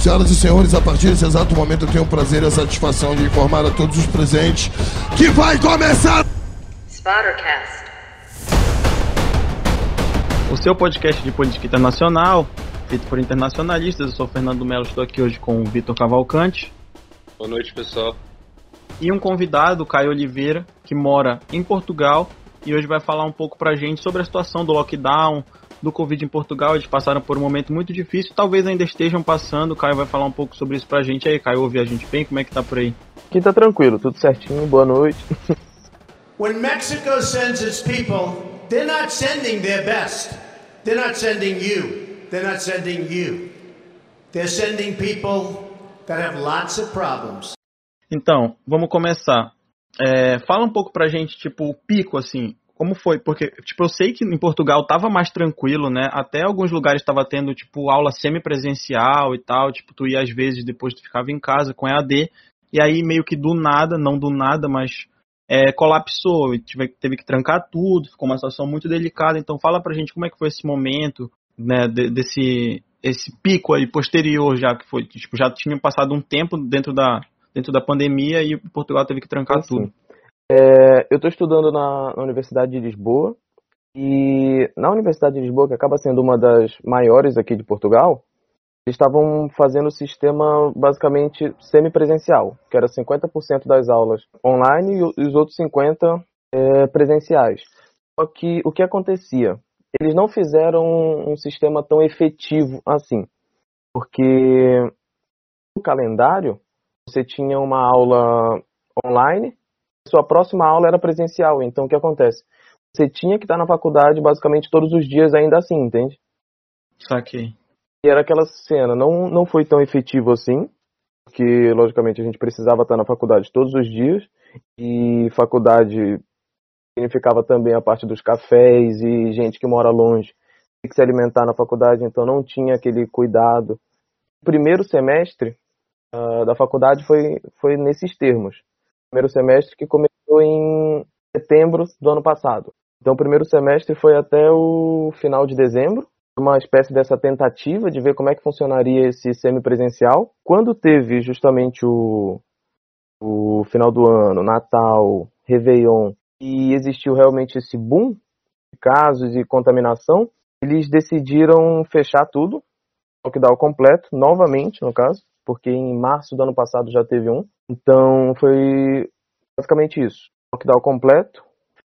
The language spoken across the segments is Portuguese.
Senhoras e senhores, a partir desse exato momento eu tenho o prazer e a satisfação de informar a todos os presentes que vai começar. Spottercast. O seu podcast de política internacional, feito por internacionalistas. Eu sou o Fernando Melo, estou aqui hoje com o Vitor Cavalcante. Boa noite, pessoal. E um convidado, Caio Oliveira, que mora em Portugal e hoje vai falar um pouco pra gente sobre a situação do lockdown, do Covid em Portugal. Eles passaram por um momento muito difícil, talvez ainda estejam passando. O Caio vai falar um pouco sobre isso pra gente. E aí, Caio, ouve a gente bem? Como é que tá por aí? Aqui tá tranquilo, tudo certinho, boa noite. When Mexico sends its people, they're not sending their best. They're not sending you. They're not sending you. They're sending people that have lots of problems. Então, vamos começar. É, fala um pouco pra gente, tipo, o pico, assim, como foi? Porque, tipo, eu sei que em Portugal tava mais tranquilo, né? Até alguns lugares tava tendo, tipo, aula semipresencial e tal, tipo, tu ia às vezes, depois tu ficava em casa com EAD, e aí meio que do nada, não do nada, mas é, colapsou, e tive, teve que trancar tudo, ficou uma situação muito delicada, então fala pra gente como é que foi esse momento, né, de, desse esse pico aí posterior já que foi, tipo, já tinha passado um tempo dentro da dentro da pandemia e Portugal teve que trancar Assim, tudo. É, eu estou estudando na, na Universidade de Lisboa e na Universidade de Lisboa, que acaba sendo uma das maiores aqui de Portugal, eles estavam fazendo o sistema basicamente semipresencial, que era 50% das aulas online e os outros 50% é, presenciais. Só que o que acontecia? Eles não fizeram um sistema tão efetivo assim, porque no calendário você tinha uma aula online, sua próxima aula era presencial. Então o que acontece? Você tinha que estar na faculdade basicamente todos os dias ainda assim, entende? Saquei. E era aquela cena, não, não foi tão efetivo assim, porque logicamente a gente precisava estar na faculdade todos os dias, e faculdade significava também a parte dos cafés e gente que mora longe tem que se alimentar na faculdade, então não tinha aquele cuidado. O primeiro semestre ah, da faculdade foi, foi nesses termos. Primeiro semestre que começou em setembro do ano passado. Então o primeiro semestre foi até o final de dezembro, uma espécie dessa tentativa de ver como é que funcionaria esse semipresencial. Quando teve justamente o, o final do ano, Natal, Réveillon, e existiu realmente esse boom de casos e contaminação, eles decidiram fechar tudo, lockdown completo, novamente no caso, porque em março do ano passado já teve um. Então foi basicamente isso. Lockdown completo,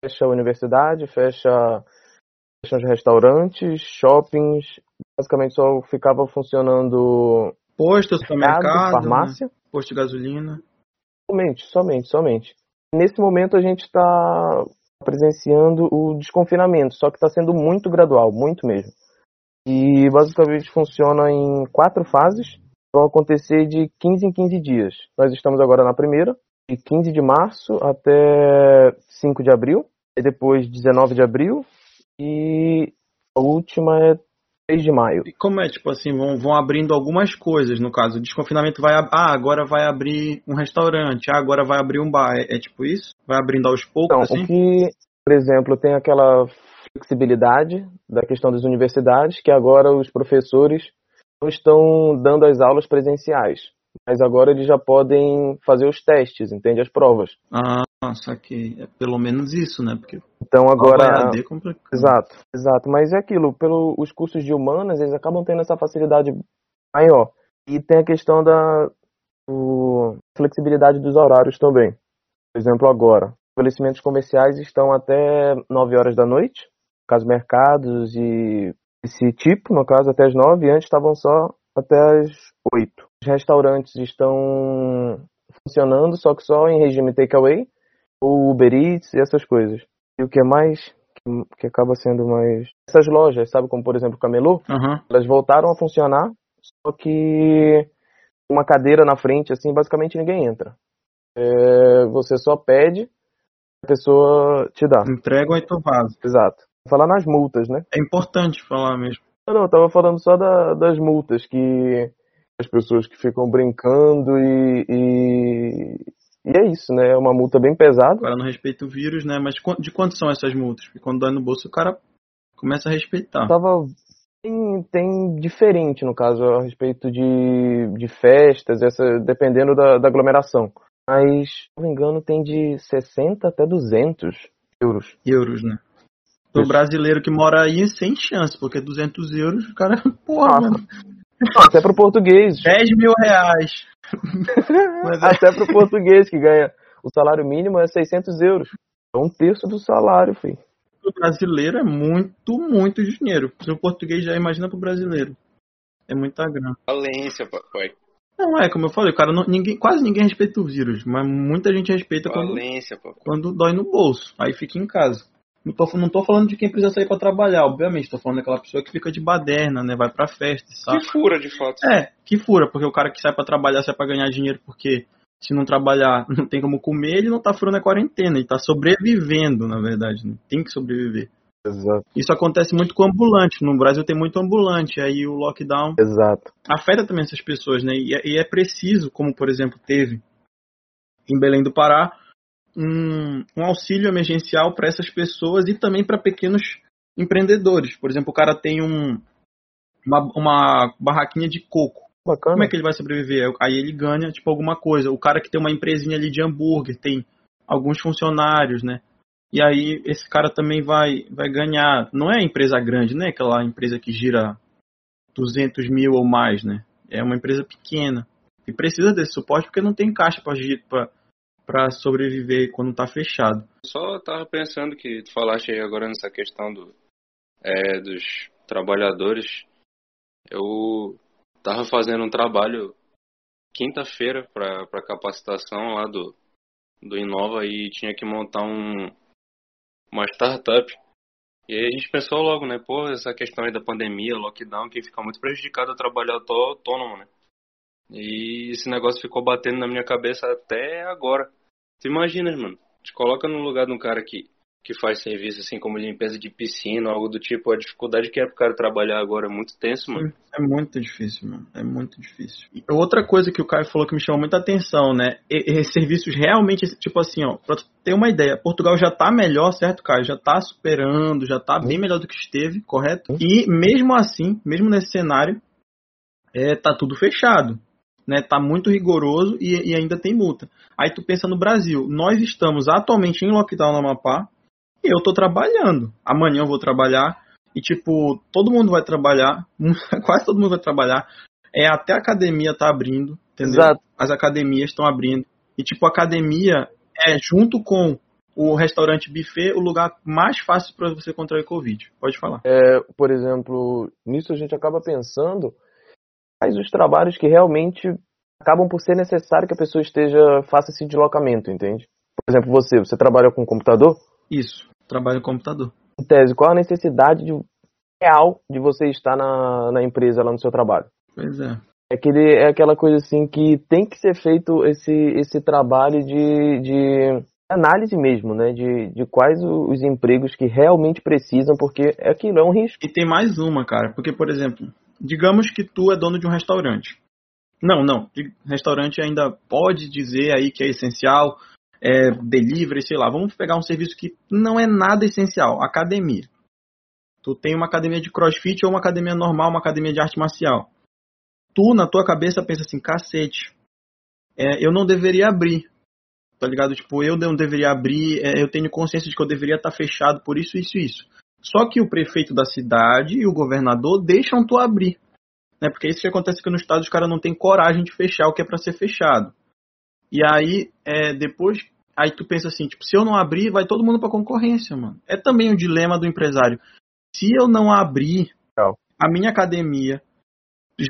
fecha a universidade, fecha fecham os restaurantes, shoppings, basicamente só ficava funcionando Posto, mercado, supermercado, né? farmácia. posto de gasolina. Somente, somente, somente. Nesse momento a gente está presenciando o desconfinamento, só que está sendo muito gradual, muito mesmo. E basicamente funciona em quatro fases, vão acontecer de 15 em 15 dias. Nós estamos agora na primeira, de 15 de março até 5 de abril, e depois 19 de abril, e a última é 3 de maio. E como é, tipo assim, vão, vão abrindo algumas coisas, no caso, o desconfinamento vai, ah, agora vai abrir um restaurante, ah, agora vai abrir um bar, é, é tipo isso? Vai abrindo aos poucos, Então, assim? o que, por exemplo, tem aquela flexibilidade da questão das universidades, que agora os professores não estão dando as aulas presenciais, mas agora eles já podem fazer os testes, entende? As provas. Ah, saquei. É pelo menos isso, né? Porque Então agora. é complicado. Exato, exato. Mas é aquilo, pelos cursos de humanas, eles acabam tendo essa facilidade maior. E tem a questão da o- flexibilidade dos horários também. Por exemplo, agora, estabelecimentos comerciais estão até 9 horas da noite, no caso mercados e esse tipo, no caso até as 9, e antes estavam só até as 8. Os restaurantes estão funcionando, só que só em regime takeaway, ou Uber Eats e essas coisas. E o que é mais que, acaba sendo mais. Essas lojas, sabe, como por exemplo o Camelô, Aham. elas voltaram a funcionar, só que uma cadeira na frente, assim, basicamente ninguém entra. É, você só pede, a pessoa te dá. Entregam e tu vaza. Exato. Falar nas multas, né? É importante falar mesmo. Não, não, eu tava falando só da- das multas, que as pessoas que ficam brincando e, e, e é isso, né? É uma multa bem O pesada. cara não respeita o vírus, né? Mas de quanto são essas multas? Porque quando dói no bolso, o cara começa a respeitar. Tava Tem, tem diferente, no caso, a respeito de, de festas, essa, dependendo da, da aglomeração. Mas, se não me engano, tem de 60 até 200 euros. Euros, né? Pro brasileiro que mora aí, sem chance, porque 200 euros, o cara, porra, Ah, mano, até pro português. 10 mil reais. Mas é- Até pro português que ganha o salário mínimo é 600 euros. É um terço do salário, filho. pro brasileiro é muito, muito dinheiro. Se o português já imagina pro brasileiro. É muita grana. Falência, papai. Não, é, como eu falei, o cara não, ninguém, quase ninguém respeita o vírus, mas muita gente respeita quando, Falência, papai. quando dói no bolso. Aí fica em casa. Não tô, não tô falando de quem precisa sair pra trabalhar, obviamente. Tô falando daquela pessoa que fica de baderna, né? Vai pra festa, sabe? Que fura, de fato. É, que fura, porque o cara que sai pra trabalhar sai pra ganhar dinheiro, porque se não trabalhar não tem como comer, ele não tá furando a quarentena, ele tá sobrevivendo, na verdade. Né? Tem que sobreviver. Exato. Isso acontece muito com ambulante. No Brasil tem muito ambulante, aí o lockdown Exato. afeta também essas pessoas, né? E é, e é preciso, como por exemplo teve em Belém do Pará, um, um auxílio emergencial para essas pessoas e também para pequenos empreendedores. Por exemplo, o cara tem um, uma, uma barraquinha de coco. Bacana. Como é que ele vai sobreviver? Aí ele ganha, tipo, alguma coisa. O cara que tem uma empresinha ali de hambúrguer, tem alguns funcionários, né? E aí esse cara também vai, vai ganhar. Não é empresa grande, né? Aquela empresa que gira 200 mil ou mais, né? É uma empresa pequena. E precisa desse suporte porque não tem caixa para sobreviver quando tá fechado. Só tava pensando que tu falaste aí agora nessa questão do, é, dos trabalhadores. Eu tava fazendo um trabalho quinta-feira para capacitação lá do, do Inova e tinha que montar um, uma startup. E aí a gente pensou logo, né? Pô, essa questão aí da pandemia, lockdown, que fica muito prejudicado o trabalhador autônomo, né? E esse negócio ficou batendo na minha cabeça até agora. Tu imaginas, mano? Te coloca no lugar de um cara que, que faz serviço assim como limpeza de piscina, algo do tipo. A dificuldade que é pro cara trabalhar agora é muito tenso, mano. É muito difícil, mano. É muito difícil. E outra coisa que o Caio falou que me chamou muita atenção, né? E, e serviços realmente, tipo assim, ó, pra tu ter uma ideia, Portugal já tá melhor, certo, Caio? Já tá superando, já tá bem melhor do que esteve, correto? E mesmo assim, mesmo nesse cenário, é, tá tudo fechado. Né, tá muito rigoroso e, e ainda tem multa. Aí tu pensa no Brasil, nós estamos atualmente em lockdown no Amapá e eu tô trabalhando. Amanhã eu vou trabalhar e tipo, todo mundo vai trabalhar, quase todo mundo vai trabalhar. É até a academia tá abrindo, entendeu? Exato. As academias estão abrindo. E tipo, a academia é junto com o restaurante buffet o lugar mais fácil para você contrair Covid. Pode falar. É, por exemplo, nisso a gente acaba pensando quais os trabalhos que realmente acabam por ser necessário que a pessoa esteja faça esse deslocamento, entende? Por exemplo, você, você trabalha com computador? Isso, trabalho no computador. Em tese, qual a necessidade de- real de você estar na, na empresa lá no seu trabalho? Pois é. É, aquele, é aquela coisa assim que tem que ser feito esse, esse trabalho de, de análise mesmo, né? De, de quais os empregos que realmente precisam, porque é aquilo, é um risco. E tem mais uma, cara, porque, por exemplo, digamos que tu é dono de um restaurante. Não, não, restaurante ainda pode dizer aí que é essencial, é delivery, sei lá. Vamos pegar um serviço que não é nada essencial, academia. Tu tem uma academia de crossfit ou uma academia normal, uma academia de arte marcial. Tu, na tua cabeça, pensa assim, cacete, é, eu não deveria abrir. Tá ligado? Tipo, eu não deveria abrir, é, eu tenho consciência de que eu deveria estar fechado por isso, isso e isso. Só que o prefeito da cidade e o governador deixam tu abrir. Né? Porque isso que acontece aqui no estado, os caras não têm coragem de fechar o que é para ser fechado. E aí, é, depois, aí tu pensa assim, tipo, se eu não abrir, vai todo mundo pra concorrência, mano. É também um dilema do empresário. Se eu não abrir a minha academia,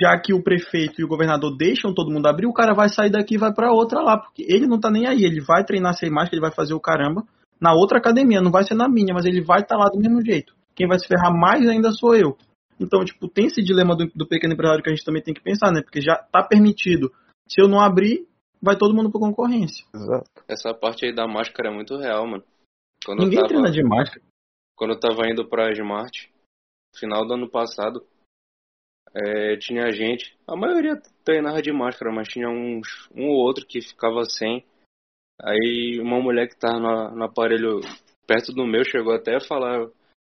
já que o prefeito e o governador deixam todo mundo abrir, o cara vai sair daqui e vai pra outra lá, porque ele não tá nem aí, ele vai treinar sem máscara, ele vai fazer o caramba na outra academia, não vai ser na minha, mas ele vai estar lá do mesmo jeito. Quem vai se ferrar mais ainda sou eu. Então, tipo, tem esse dilema do, do pequeno empresário que a gente também tem que pensar, né? Porque já tá permitido. Se eu não abrir, vai todo mundo pra concorrência. Exato. Essa parte aí da máscara é muito real, mano. Quando Ninguém tava, treina de máscara. quando eu tava indo pra Smart, final do ano passado, é, tinha gente, a maioria treinava de máscara, mas tinha uns um ou outro que ficava sem. Aí uma mulher que tava no, no aparelho perto do meu chegou até a falar,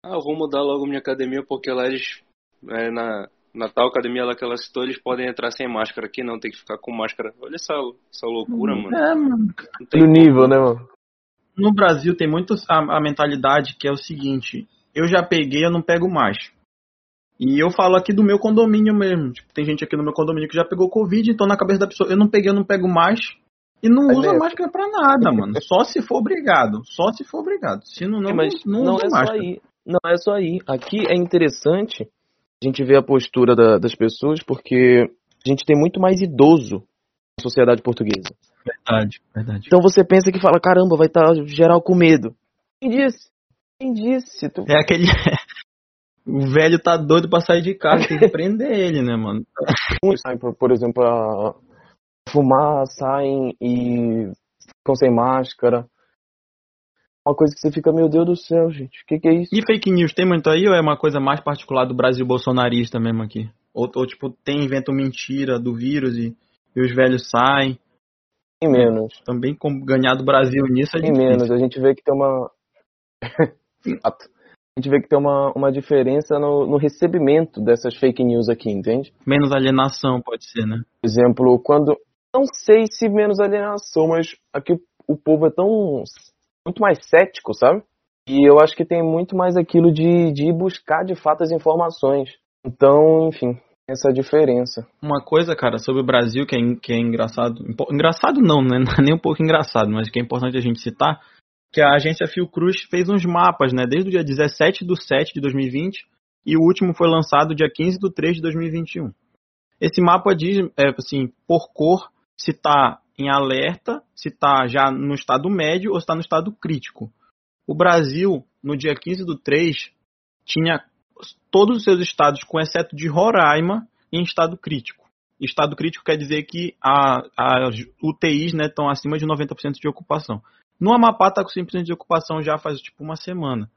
ah, eu vou mudar logo minha academia porque lá eles é, na, na tal academia lá que ela citou, eles podem entrar sem máscara. Aqui não, tem que ficar com máscara. Olha essa, essa loucura, mano. É, mano. No nível, né, mano? No Brasil tem muito a, a mentalidade que é o seguinte: eu já peguei, eu não pego mais. E eu falo aqui do meu condomínio mesmo. Tipo, tem gente aqui no meu condomínio que já pegou Covid, então na cabeça da pessoa, eu não peguei, eu não pego mais. E não É usa mesmo. máscara pra nada, mano. Só se for obrigado. Só se for obrigado. Se não, não, mas não, não, usa é só máscara. aí. Não é só aí. Aqui é interessante a gente ver a postura da- das pessoas, porque a gente tem muito mais idoso na sociedade portuguesa. Verdade, verdade. Então você pensa que fala, caramba, vai estar geral com medo. Quem disse? Quem disse? Tu... É aquele. O velho tá doido pra sair de casa, tem que prender ele, né, mano? Uns saem, por, por exemplo, a fumar, saem e ficam sem máscara. Uma coisa que você fica, meu Deus do céu, gente, o que, que é isso? E fake news tem muito aí ou é uma coisa mais particular do Brasil bolsonarista mesmo aqui? Ou, ou, tipo, tem invento mentira do vírus e, e os velhos saem? Tem menos. Também como ganhar do Brasil nisso é Tem difícil. menos. A gente vê que tem uma. A gente vê que tem uma, uma diferença no, no recebimento dessas fake news aqui, entende? Menos alienação, pode ser, né? Por exemplo, quando. Não sei se menos alienação, mas aqui o, o povo é tão. muito mais cético, sabe? E eu acho que tem muito mais aquilo de, de buscar de fato as informações. Então, enfim, essa diferença. Uma coisa, cara, sobre o Brasil que é, que é engraçado. Engraçado não, né? Não é nem um pouco engraçado, mas que é importante a gente citar. Que a agência Fiocruz fez uns mapas, né? Desde o dia 17 do 7 de 2020 e o último foi lançado dia 15 do 3 de 2021. Esse mapa diz, é, assim, por cor, se tá em alerta, se tá já no estado médio ou se tá no estado crítico. O Brasil, no dia 15 do 3, tinha todos os seus estados, com exceto de Roraima, em estado crítico. Estado crítico quer dizer que as UTIs estão acima de 90% de ocupação. No Amapá está com 100% de ocupação já faz tipo uma semana.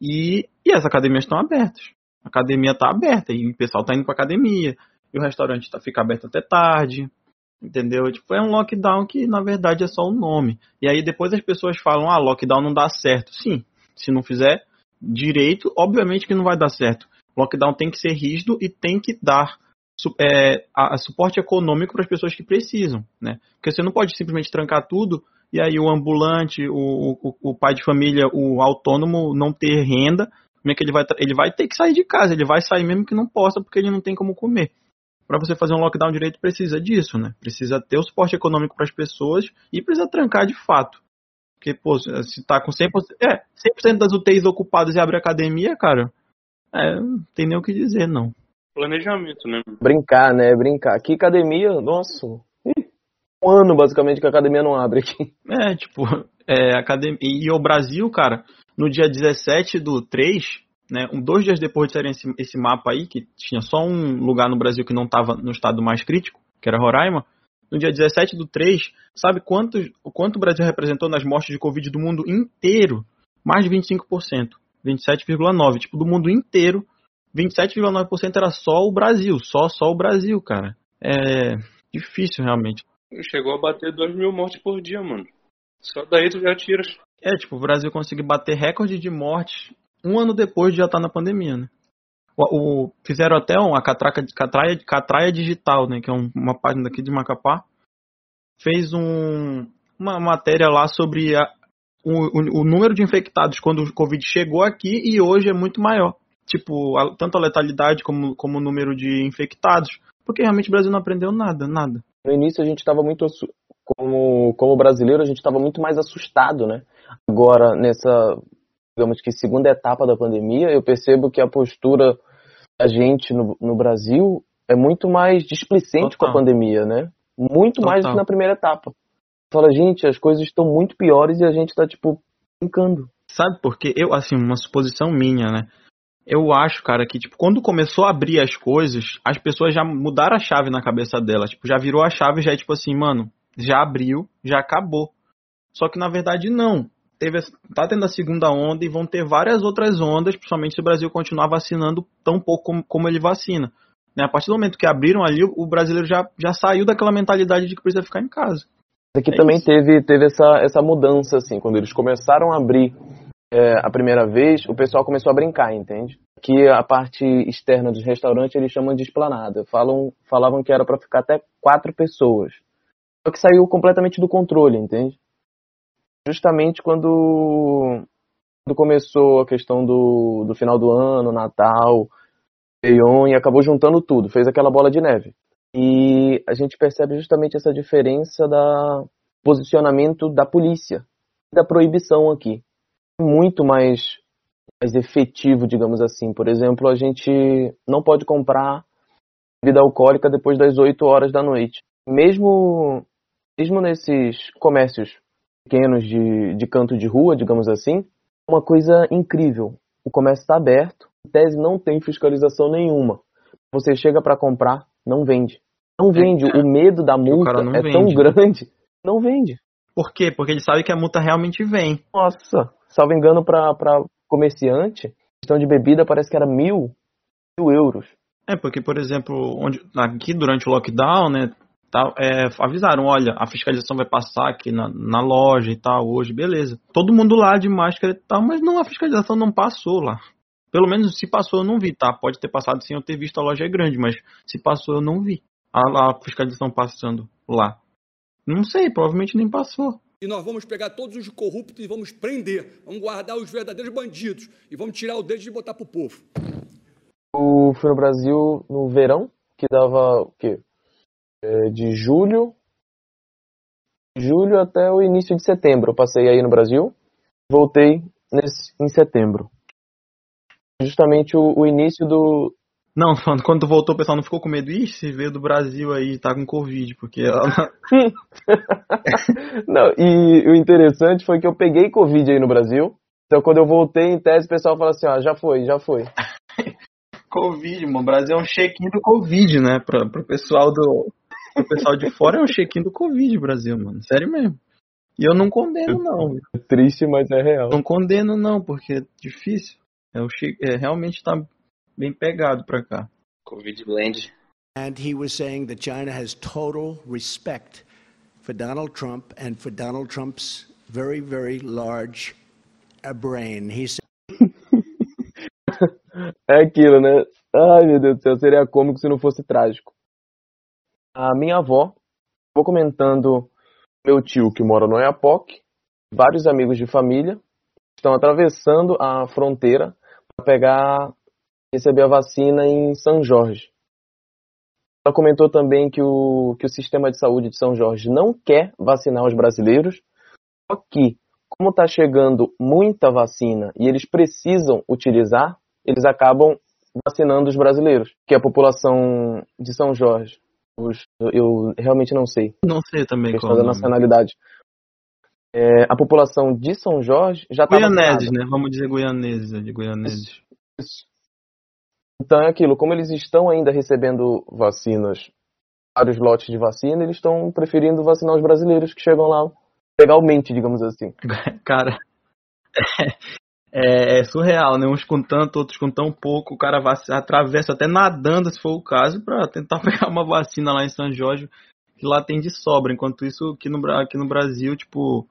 E, e as academias estão abertas. A academia está aberta e o pessoal está indo para academia. E o restaurante tá, fica aberto até tarde. Entendeu? Tipo, é um lockdown que na verdade é só o nome. E aí depois as pessoas falam: ah, lockdown não dá certo. Sim, se não fizer direito, obviamente que não vai dar certo. Lockdown tem que ser rígido e tem que dar é, a, a suporte econômico para as pessoas que precisam, né? Porque você não pode simplesmente trancar tudo e aí o ambulante, o, o, o pai de família, o autônomo não ter renda. Como é que ele vai? Ele vai ter que sair de casa, ele vai sair mesmo que não possa porque ele não tem como comer. Para você fazer um lockdown direito precisa disso, né? Precisa ter o suporte econômico para as pessoas e precisa trancar de fato. Porque, pô, se tá com 100%, é, 100% das UTIs ocupadas e abre academia, cara, é, não tem nem o que dizer, não. Planejamento, né? Brincar, né? Brincar. Aqui academia, nossa. Um ano basicamente que a academia não abre aqui. É, tipo, é, academia. E o Brasil, cara, no dia 17 do 3, né, dois dias depois de sair esse, esse mapa aí, que tinha só um lugar no Brasil que não estava no estado mais crítico, que era Roraima, no dia 17 do 3, sabe quanto, o quanto o Brasil representou nas mortes de Covid do mundo inteiro? Mais de 25%. 27,9%. Tipo, do mundo inteiro, 27,9% era só o Brasil. Só, só o Brasil, cara. É difícil, realmente. Chegou a bater 2 mil mortes por dia, mano. Só daí tu já tira. É, tipo, o Brasil conseguiu bater recorde de mortes um ano depois de já estar na pandemia, né? O, o- fizeram até uma catraca, catraia, catraia digital, né? Que é um- uma página daqui de Macapá. Fez um, uma matéria lá sobre a- o, o- o número de infectados quando o Covid chegou aqui e hoje é muito maior. Tipo, a- tanto a letalidade como, como o número de infectados. Porque realmente o Brasil não aprendeu nada, nada. No início a gente estava muito como como brasileiro a gente estava muito mais assustado, né? Agora nessa digamos que segunda etapa da pandemia eu percebo que a postura da gente no, no Brasil é muito mais displicente com a Total. pandemia, né? Muito mais do Total. que na primeira etapa. Fala, gente, as coisas estão muito piores e a gente tá tipo brincando. Sabe por quê? Eu, assim, uma suposição minha, né? Eu acho, cara, que, tipo, quando começou a abrir as coisas, as pessoas já mudaram a chave na cabeça delas. Tipo, já virou a chave, já é tipo assim, mano, já abriu, já acabou. Só que, na verdade, não. Teve, tá tendo a segunda onda e vão ter várias outras ondas, principalmente se o Brasil continuar vacinando tão pouco como, como ele vacina. Né? A partir do momento que abriram ali, o brasileiro já, já saiu daquela mentalidade de que precisa ficar em casa. Aqui É também isso. teve, teve essa, essa mudança, assim, quando eles começaram a abrir é, a primeira vez, o pessoal começou a brincar, entende? Que a parte externa dos restaurantes eles chamam de esplanada. Falam, falavam que era para ficar até quatro pessoas. Só que saiu completamente do controle, entende? Justamente quando, quando começou a questão do, do final do ano, Natal, Réveillon, e acabou juntando tudo, fez aquela bola de neve. E a gente percebe justamente essa diferença da posicionamento da polícia, da proibição aqui. Muito mais, mais efetivo, digamos assim. Por exemplo, a gente não pode comprar bebida alcoólica depois das 8 horas da noite. Mesmo, mesmo nesses comércios pequenos de, de canto de rua, digamos assim, uma coisa incrível. O comércio está aberto, em tese não tem fiscalização nenhuma. Você chega para comprar, não vende. Não vende. É, o medo da multa é vende. tão grande, não vende. Por quê? Porque ele sabe que a multa realmente vem. Nossa, salvo engano para comerciante, questão de bebida parece que era mil, mil euros. É, porque, por exemplo, onde, aqui durante o lockdown, né, tá, é, avisaram, olha, a fiscalização vai passar aqui na, na loja e tal, hoje, beleza. Todo mundo lá de máscara e tal, mas não, a fiscalização não passou lá. Pelo menos se passou eu não vi, tá? Pode ter passado sem eu ter visto a loja é grande, mas se passou eu não vi a, a fiscalização passando lá. Não sei, provavelmente nem passou. E nós vamos pegar todos os corruptos e vamos prender. Vamos guardar os verdadeiros bandidos. E vamos tirar o dedo e botar pro povo. Eu fui no Brasil no verão, que dava o quê? É, de julho. Julho até o início de setembro. Eu passei aí no Brasil. Voltei nesse, em setembro. Justamente o, o início do, não, quando tu voltou, o pessoal não ficou com medo? Ih, você veio do Brasil aí, tá com Covid, porque ela. não, e o interessante foi que eu peguei Covid aí no Brasil. Então quando eu voltei em tese, o pessoal falou assim, ó, já foi, já foi. Covid, mano. O Brasil é um check-in do Covid, né? Pra, pro pessoal do. Pro pessoal de fora é um check-in do Covid, Brasil, mano. Sério mesmo. E eu não condeno, não. É triste, mas é real. Não condeno, não, porque é difícil. É, o che... é realmente tá bem pegado para cá. Covid blend. And he was saying that China has total respect for Donald Trump and for Donald Trump's very, very large uh, brain. He said. é aquilo, né? Ai, meu Deus do céu, seria cômico se não fosse trágico. A minha avó, vou comentando meu tio que mora no Oiapoque, vários amigos de família estão atravessando a fronteira para pegar receber a vacina em São Jorge. Ela comentou também que o, que o sistema de saúde de São Jorge não quer vacinar os brasileiros, só que, como está chegando muita vacina e eles precisam utilizar, eles acabam vacinando os brasileiros, que é a população de São Jorge. Os, eu realmente não sei. Não sei também qual da nacionalidade. É, a população de São Jorge já está Goianeses, né? Vamos dizer goianeses, de goianeses. Isso. Então é aquilo, como eles estão ainda recebendo vacinas, vários lotes de vacina, eles estão preferindo vacinar os brasileiros que chegam lá legalmente, digamos assim. Cara, é, é, surreal, né? Uns com tanto, outros com tão pouco. O cara atravessa até nadando, se for o caso, para tentar pegar uma vacina lá em São Jorge, que lá tem de sobra. Enquanto isso, aqui no, aqui no Brasil, tipo,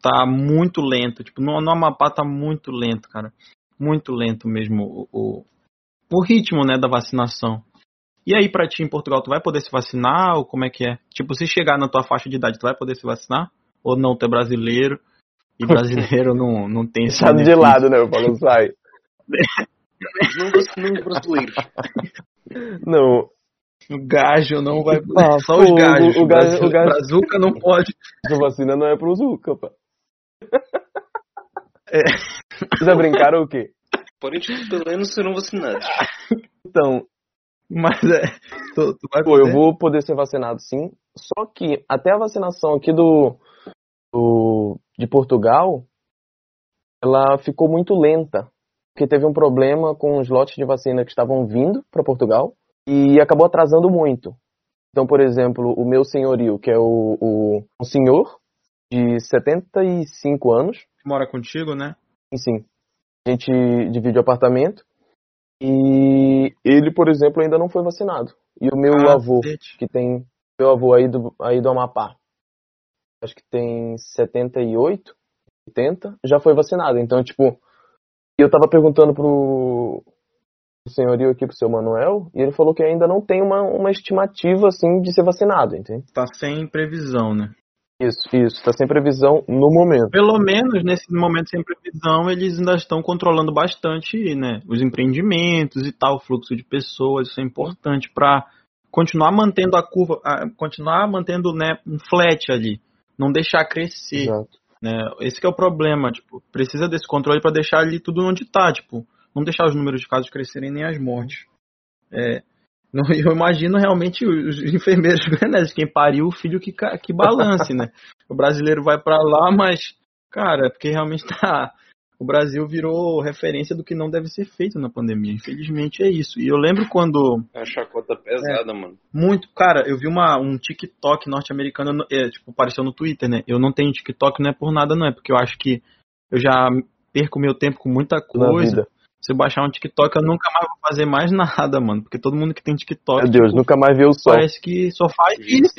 tá muito lento. Tipo, no, no Amapá tá muito lento, cara. Muito lento mesmo o ritmo, né, da vacinação. E aí, pra ti em Portugal, tu vai poder se vacinar ou como é que é? Tipo, se chegar na tua faixa de idade, tu vai poder se vacinar? Ou não, tu é brasileiro e brasileiro não, não tem esse Deixado de lado, né, Paulo? Sai. não vacinamos brasileiros. Não. O gajo não vai. Ah, Só os gajos. O, gajo, o gajo... Pra Zuca não pode. Essa vacina não é pro Zuca, pá. É. Vocês já brincaram o quê? Porém, pelo menos serão vacinados. Então. Mas é. Tu, tu vai Pô, eu vou poder ser vacinado sim. Só que até a vacinação aqui do, do de Portugal, ela ficou muito lenta. Porque teve um problema com os lotes de vacina que estavam vindo para Portugal e acabou atrasando muito. Então, por exemplo, o meu senhorio, que é o, o um senhor de 75 anos. Mora contigo, né? Sim, sim a gente divide o apartamento. E ele, por exemplo, ainda não foi vacinado. E o meu ah, avô, que tem. Meu avô aí do, aí do Amapá, acho que tem 78, 80 já foi vacinado. Então, tipo, eu tava perguntando pro, pro senhorio aqui, pro seu Manuel, e ele falou que ainda não tem uma, uma estimativa, assim, de ser vacinado, entende? Tá sem previsão, né? Isso, isso, tá sem previsão no momento. Pelo menos nesse momento sem previsão, eles ainda estão controlando bastante, né, os empreendimentos e tal, o fluxo de pessoas, isso é importante para continuar mantendo a curva, continuar mantendo, né, um flat ali, não deixar crescer. Exato. Né? Esse que é o problema, tipo, precisa desse controle para deixar ali tudo onde tá, tipo, não deixar os números de casos crescerem nem as mortes. É, eu imagino realmente os enfermeiros, né, quem pariu o filho que, que balance, né? O brasileiro vai para lá, mas, cara, é porque realmente tá. O Brasil virou referência do que não deve ser feito na pandemia. Infelizmente é isso. E eu lembro quando É uma chacota pesada, mano. muito. Cara, eu vi uma, um TikTok norte-americano, no- é, tipo, apareceu no Twitter, né? Eu não tenho TikTok, não é por nada, não. É porque eu acho que eu já perco meu tempo com muita coisa. Se eu baixar um TikTok, eu nunca mais vou fazer mais nada, mano. Porque todo mundo que tem TikTok, Meu Deus, tipo, nunca mais viu o sol. parece que só faz isso.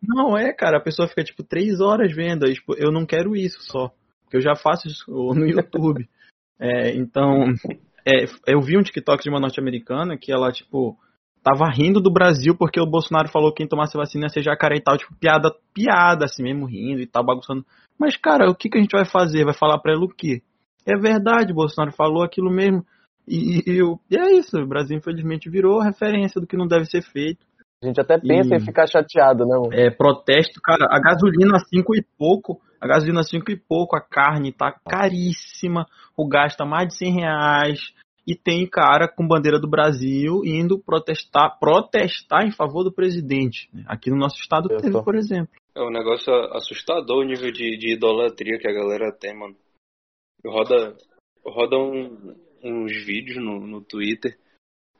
Não, é, cara. A pessoa fica, tipo, três horas vendo. Aí, tipo, eu não quero isso só. Porque eu já faço isso no YouTube. É, então, é, eu vi um TikTok de uma norte-americana que ela, tipo, tava rindo do Brasil porque o Bolsonaro falou que quem tomasse vacina ia ser jacaré e tal. Tipo, piada, piada, assim mesmo, rindo e tal, bagunçando. Mas, cara, o que, que a gente vai fazer? Vai falar pra ela o quê? É verdade, o Bolsonaro falou aquilo mesmo. E, e, e é isso, o Brasil infelizmente virou referência do que não deve ser feito. A gente até pensa E- em ficar chateado, né, mano? É, protesto, cara, a gasolina cinco e pouco, a gasolina cinco e pouco, a carne tá caríssima, o gás tá mais de 100 reais, e tem cara com bandeira do Brasil indo protestar, protestar em favor do presidente. né? Aqui no nosso estado Eu teve, tô- por exemplo. É um negócio assustador o nível de, de idolatria que a galera tem, mano. Roda, roda um- uns vídeos no, no Twitter.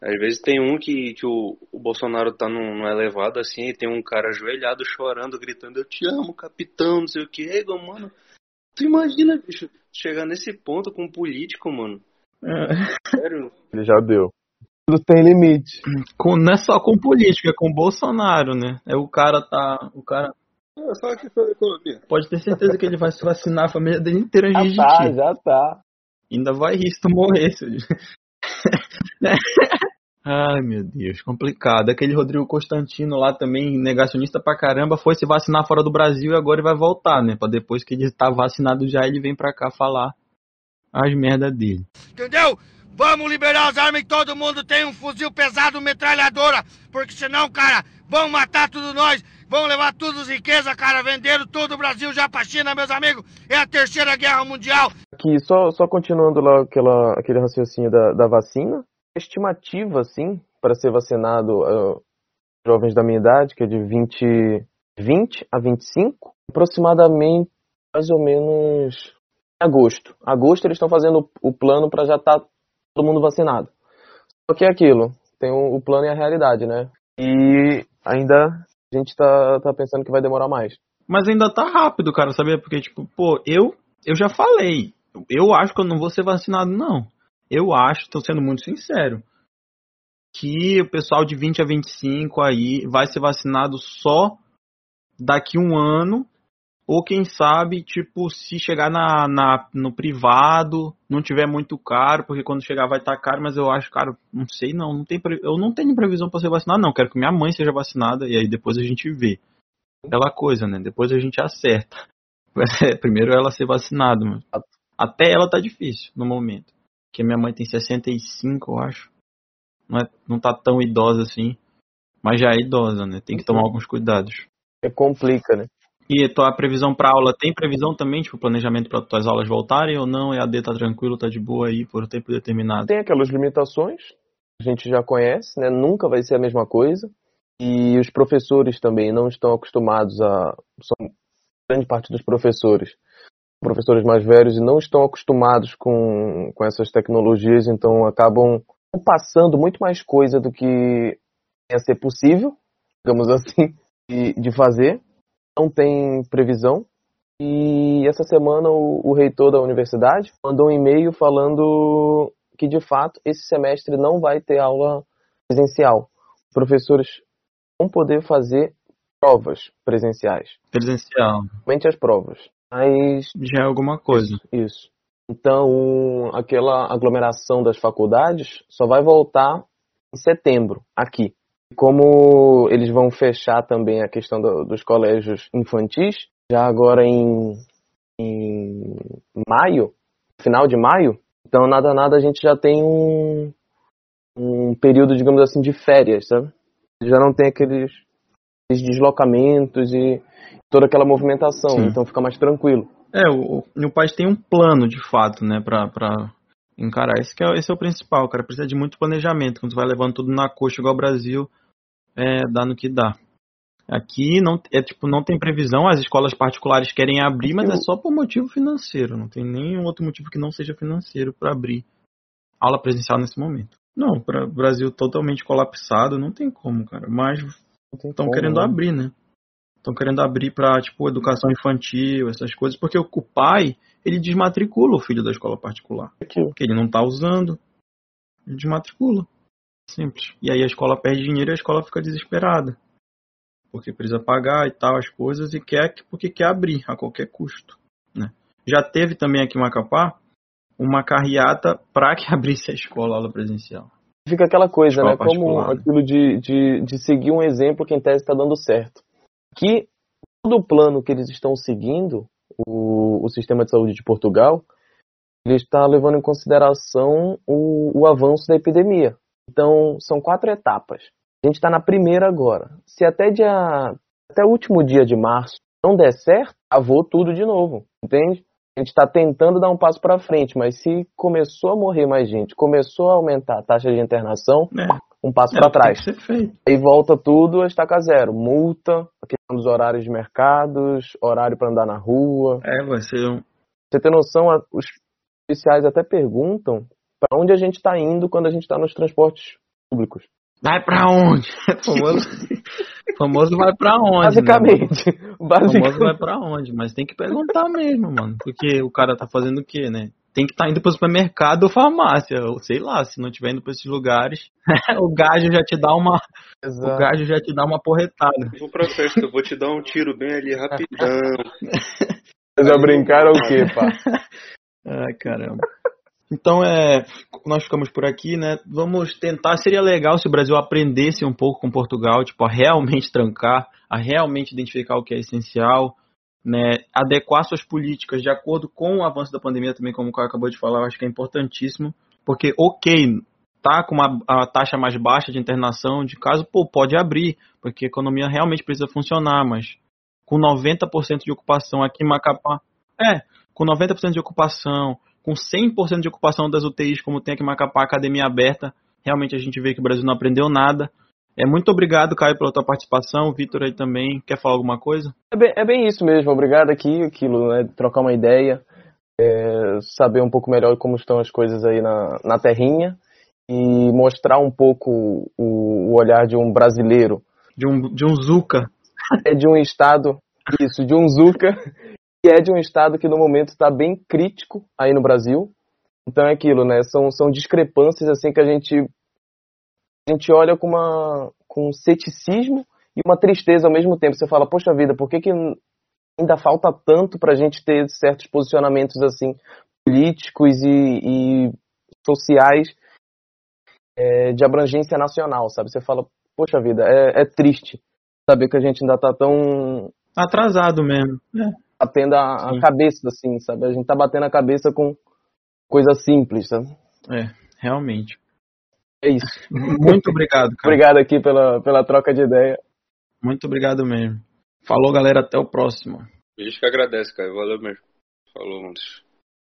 Às vezes tem um que, que o, o Bolsonaro tá num, num elevado assim e tem um cara ajoelhado chorando, gritando, eu te amo, capitão, não sei o que. Ego, mano. Tu imagina, bicho, chegar nesse ponto com um político, mano. É, Sério. Ele já deu. Tudo tem limite. com- não é só com política, é com Bolsonaro, né? É o cara tá. O cara É só que foi economia. pode ter certeza que ele vai se vacinar a família dele inteira de Já tá, ti. já tá. Ainda vai rir se tu morrer. se- Né? Ai, meu Deus, complicado. Aquele Rodrigo Constantino lá também, negacionista pra caramba, foi se vacinar fora do Brasil e agora ele vai voltar, né? Pra depois que ele tá vacinado já, ele vem pra cá falar as merda dele. Entendeu? Vamos liberar as armas e todo mundo tem um fuzil pesado, metralhadora. Porque senão, cara, vão matar tudo nós. Vão levar tudo as riquezas, cara. Venderam todo o Brasil já pra China, meus amigos. É a terceira guerra mundial. Aqui, só, só continuando lá aquela, aquele raciocínio da, da vacina, a estimativa, assim, para ser vacinado ah, jovens da minha idade, que é de 20, 20 a 25, aproximadamente, mais ou menos, agosto. Agosto eles estão fazendo o plano para já estar todo mundo vacinado. Só que é aquilo, tem o, o plano e a realidade, né? E ainda a gente tá, tá pensando que vai demorar mais. Mas ainda tá rápido, cara, sabia? Porque, tipo, pô, eu, eu já falei. Eu acho que eu não vou ser vacinado, não. Eu acho, tô sendo muito sincero, que o pessoal de 20 a 25 aí vai ser vacinado só daqui um ano. Ou quem sabe, tipo, se chegar na, na, no privado, não tiver muito caro, porque quando chegar vai estar caro, mas eu acho, cara, não sei não, não tem, eu não tenho previsão pra ser vacinado, não. Quero que minha mãe seja vacinada e aí depois a gente vê aquela coisa, né? Depois a gente acerta. Primeiro ela ser vacinada, mano. Até ela tá difícil no momento. Porque minha mãe tem 65, eu acho. Não, é, não tá tão idosa assim. Mas já é idosa, né? Tem que tomar alguns cuidados. É complica, né? E tua previsão pra aula, tem previsão também, tipo, planejamento para tuas aulas voltarem ou não? EAD tá tranquilo, tá de boa aí por tempo determinado? Tem aquelas limitações, a gente já conhece, né? Nunca vai ser a mesma coisa. E os professores também não estão acostumados a. São grande parte dos professores, professores mais velhos, e não estão acostumados com, com essas tecnologias, então acabam passando muito mais coisa do que ia ser possível, digamos assim, de, de fazer. Não tem previsão. E essa semana o, o reitor da universidade mandou um e-mail falando que de fato esse semestre não vai ter aula presencial. Professores vão poder fazer provas presenciais, Presencial. somente as provas. Mas Já é alguma coisa. Isso. Então, aquela aglomeração das faculdades só vai voltar em setembro, aqui. Como eles vão fechar também a questão do- dos colégios infantis, já agora em, em maio, final de maio, então nada nada a gente já tem um, um período, digamos assim, de férias, sabe? Já não tem aqueles, aqueles deslocamentos e toda aquela movimentação, Sim. então fica mais tranquilo. É, o, o país tem um plano, de fato, né, pra encarar. Esse, é, esse é o principal, cara. Precisa de muito planejamento. Quando você vai levando tudo na coxa igual o Brasil, é, dá no que dá. Aqui não, é, tipo, não tem previsão, as escolas particulares querem abrir, mas é só por motivo financeiro. Não tem nenhum outro motivo que não seja financeiro para abrir aula presencial nesse momento. Não, para o Brasil totalmente colapsado, não tem como, cara. Mas estão querendo né? abrir, né? Estão querendo abrir para tipo educação infantil, essas coisas, porque o pai ele desmatricula o filho da escola particular, porque ele não tá usando, ele desmatricula, simples. E aí a escola perde dinheiro e a escola fica desesperada, porque precisa pagar e tal as coisas e quer que- porque quer abrir a qualquer custo, né? Já teve também aqui em Macapá uma carreata para que abrisse a escola a aula presencial. Fica aquela coisa, né? Como né? aquilo de, de, de seguir um exemplo que em tese está dando certo. Que todo o plano que eles estão seguindo, o, o sistema de saúde de Portugal, ele está levando em consideração o, o avanço da epidemia. Então, são quatro etapas. A gente está na primeira agora. Se até dia, até o último dia de março não der certo, avô tudo de novo, entende? A gente está tentando dar um passo para frente, mas se começou a morrer mais gente, começou a aumentar a taxa de internação, É, um passo é para trás. Aí volta tudo a estaca zero. Multa, a questão dos horários de mercados, horário para andar na rua. É, vai ser um, Você tem noção, os oficiais até perguntam para onde a gente está indo quando a gente está nos transportes públicos. Vai pra onde? famoso, famoso vai pra onde? né, Basicamente. mano? famoso vai basicamente. pra onde? Mas tem que perguntar mesmo, mano. Porque o cara tá fazendo o quê, né? Tem que estar indo pro supermercado ou farmácia, ou sei lá, se não tiver indo pra esses lugares, o gajo já te dá uma, o Exato. gajo já te dá uma porretada. Vou pra festa, eu vou te dar um tiro bem ali rapidão. Vocês já brincaram o quê, pá? Ai, caramba. Então é, nós ficamos por aqui, né? Vamos tentar, seria legal se o Brasil aprendesse um pouco com Portugal, tipo, a realmente trancar, a realmente identificar o que é essencial, né? Adequar suas políticas de acordo com o avanço da pandemia também, como o Caio acabou de falar, eu acho que é importantíssimo, porque ok, tá com uma a taxa mais baixa de internação de caso, pô, pode abrir, porque a economia realmente precisa funcionar, mas com 90% de ocupação aqui em Macapá, é, com 90% de ocupação, com 100% de ocupação das UTIs, como tem aqui em Macapá, academia aberta, realmente a gente vê que o Brasil não aprendeu nada. É, muito obrigado, Caio, pela tua participação. Vitor aí também. Quer falar alguma coisa? É bem, é bem isso mesmo. Obrigado aqui, aquilo, né? Trocar uma ideia, é, saber um pouco melhor como estão as coisas aí na, na terrinha e mostrar um pouco o, o olhar de um brasileiro De um, de um Zuca. é de um estado, isso, de um Zuca, é de um estado que no momento está bem crítico aí no Brasil. Então é aquilo, né? São, são discrepâncias assim que a gente a gente olha com uma com um ceticismo e uma tristeza ao mesmo tempo. Você fala, poxa vida, por que, que ainda falta tanto para a gente ter certos posicionamentos assim políticos e, e sociais é, de abrangência nacional, sabe? Você fala, poxa vida, é, é triste saber que a gente ainda tá tão Atrasado mesmo. É. batendo a, a Sim. cabeça, assim, sabe? A gente tá batendo a cabeça com coisa simples, sabe? É, realmente. É isso. Muito obrigado, cara. Obrigado aqui pela, pela troca de ideia. Muito obrigado mesmo. Falou, galera. Até o próximo. A gente que agradece, cara. Valeu mesmo. Falou, mano.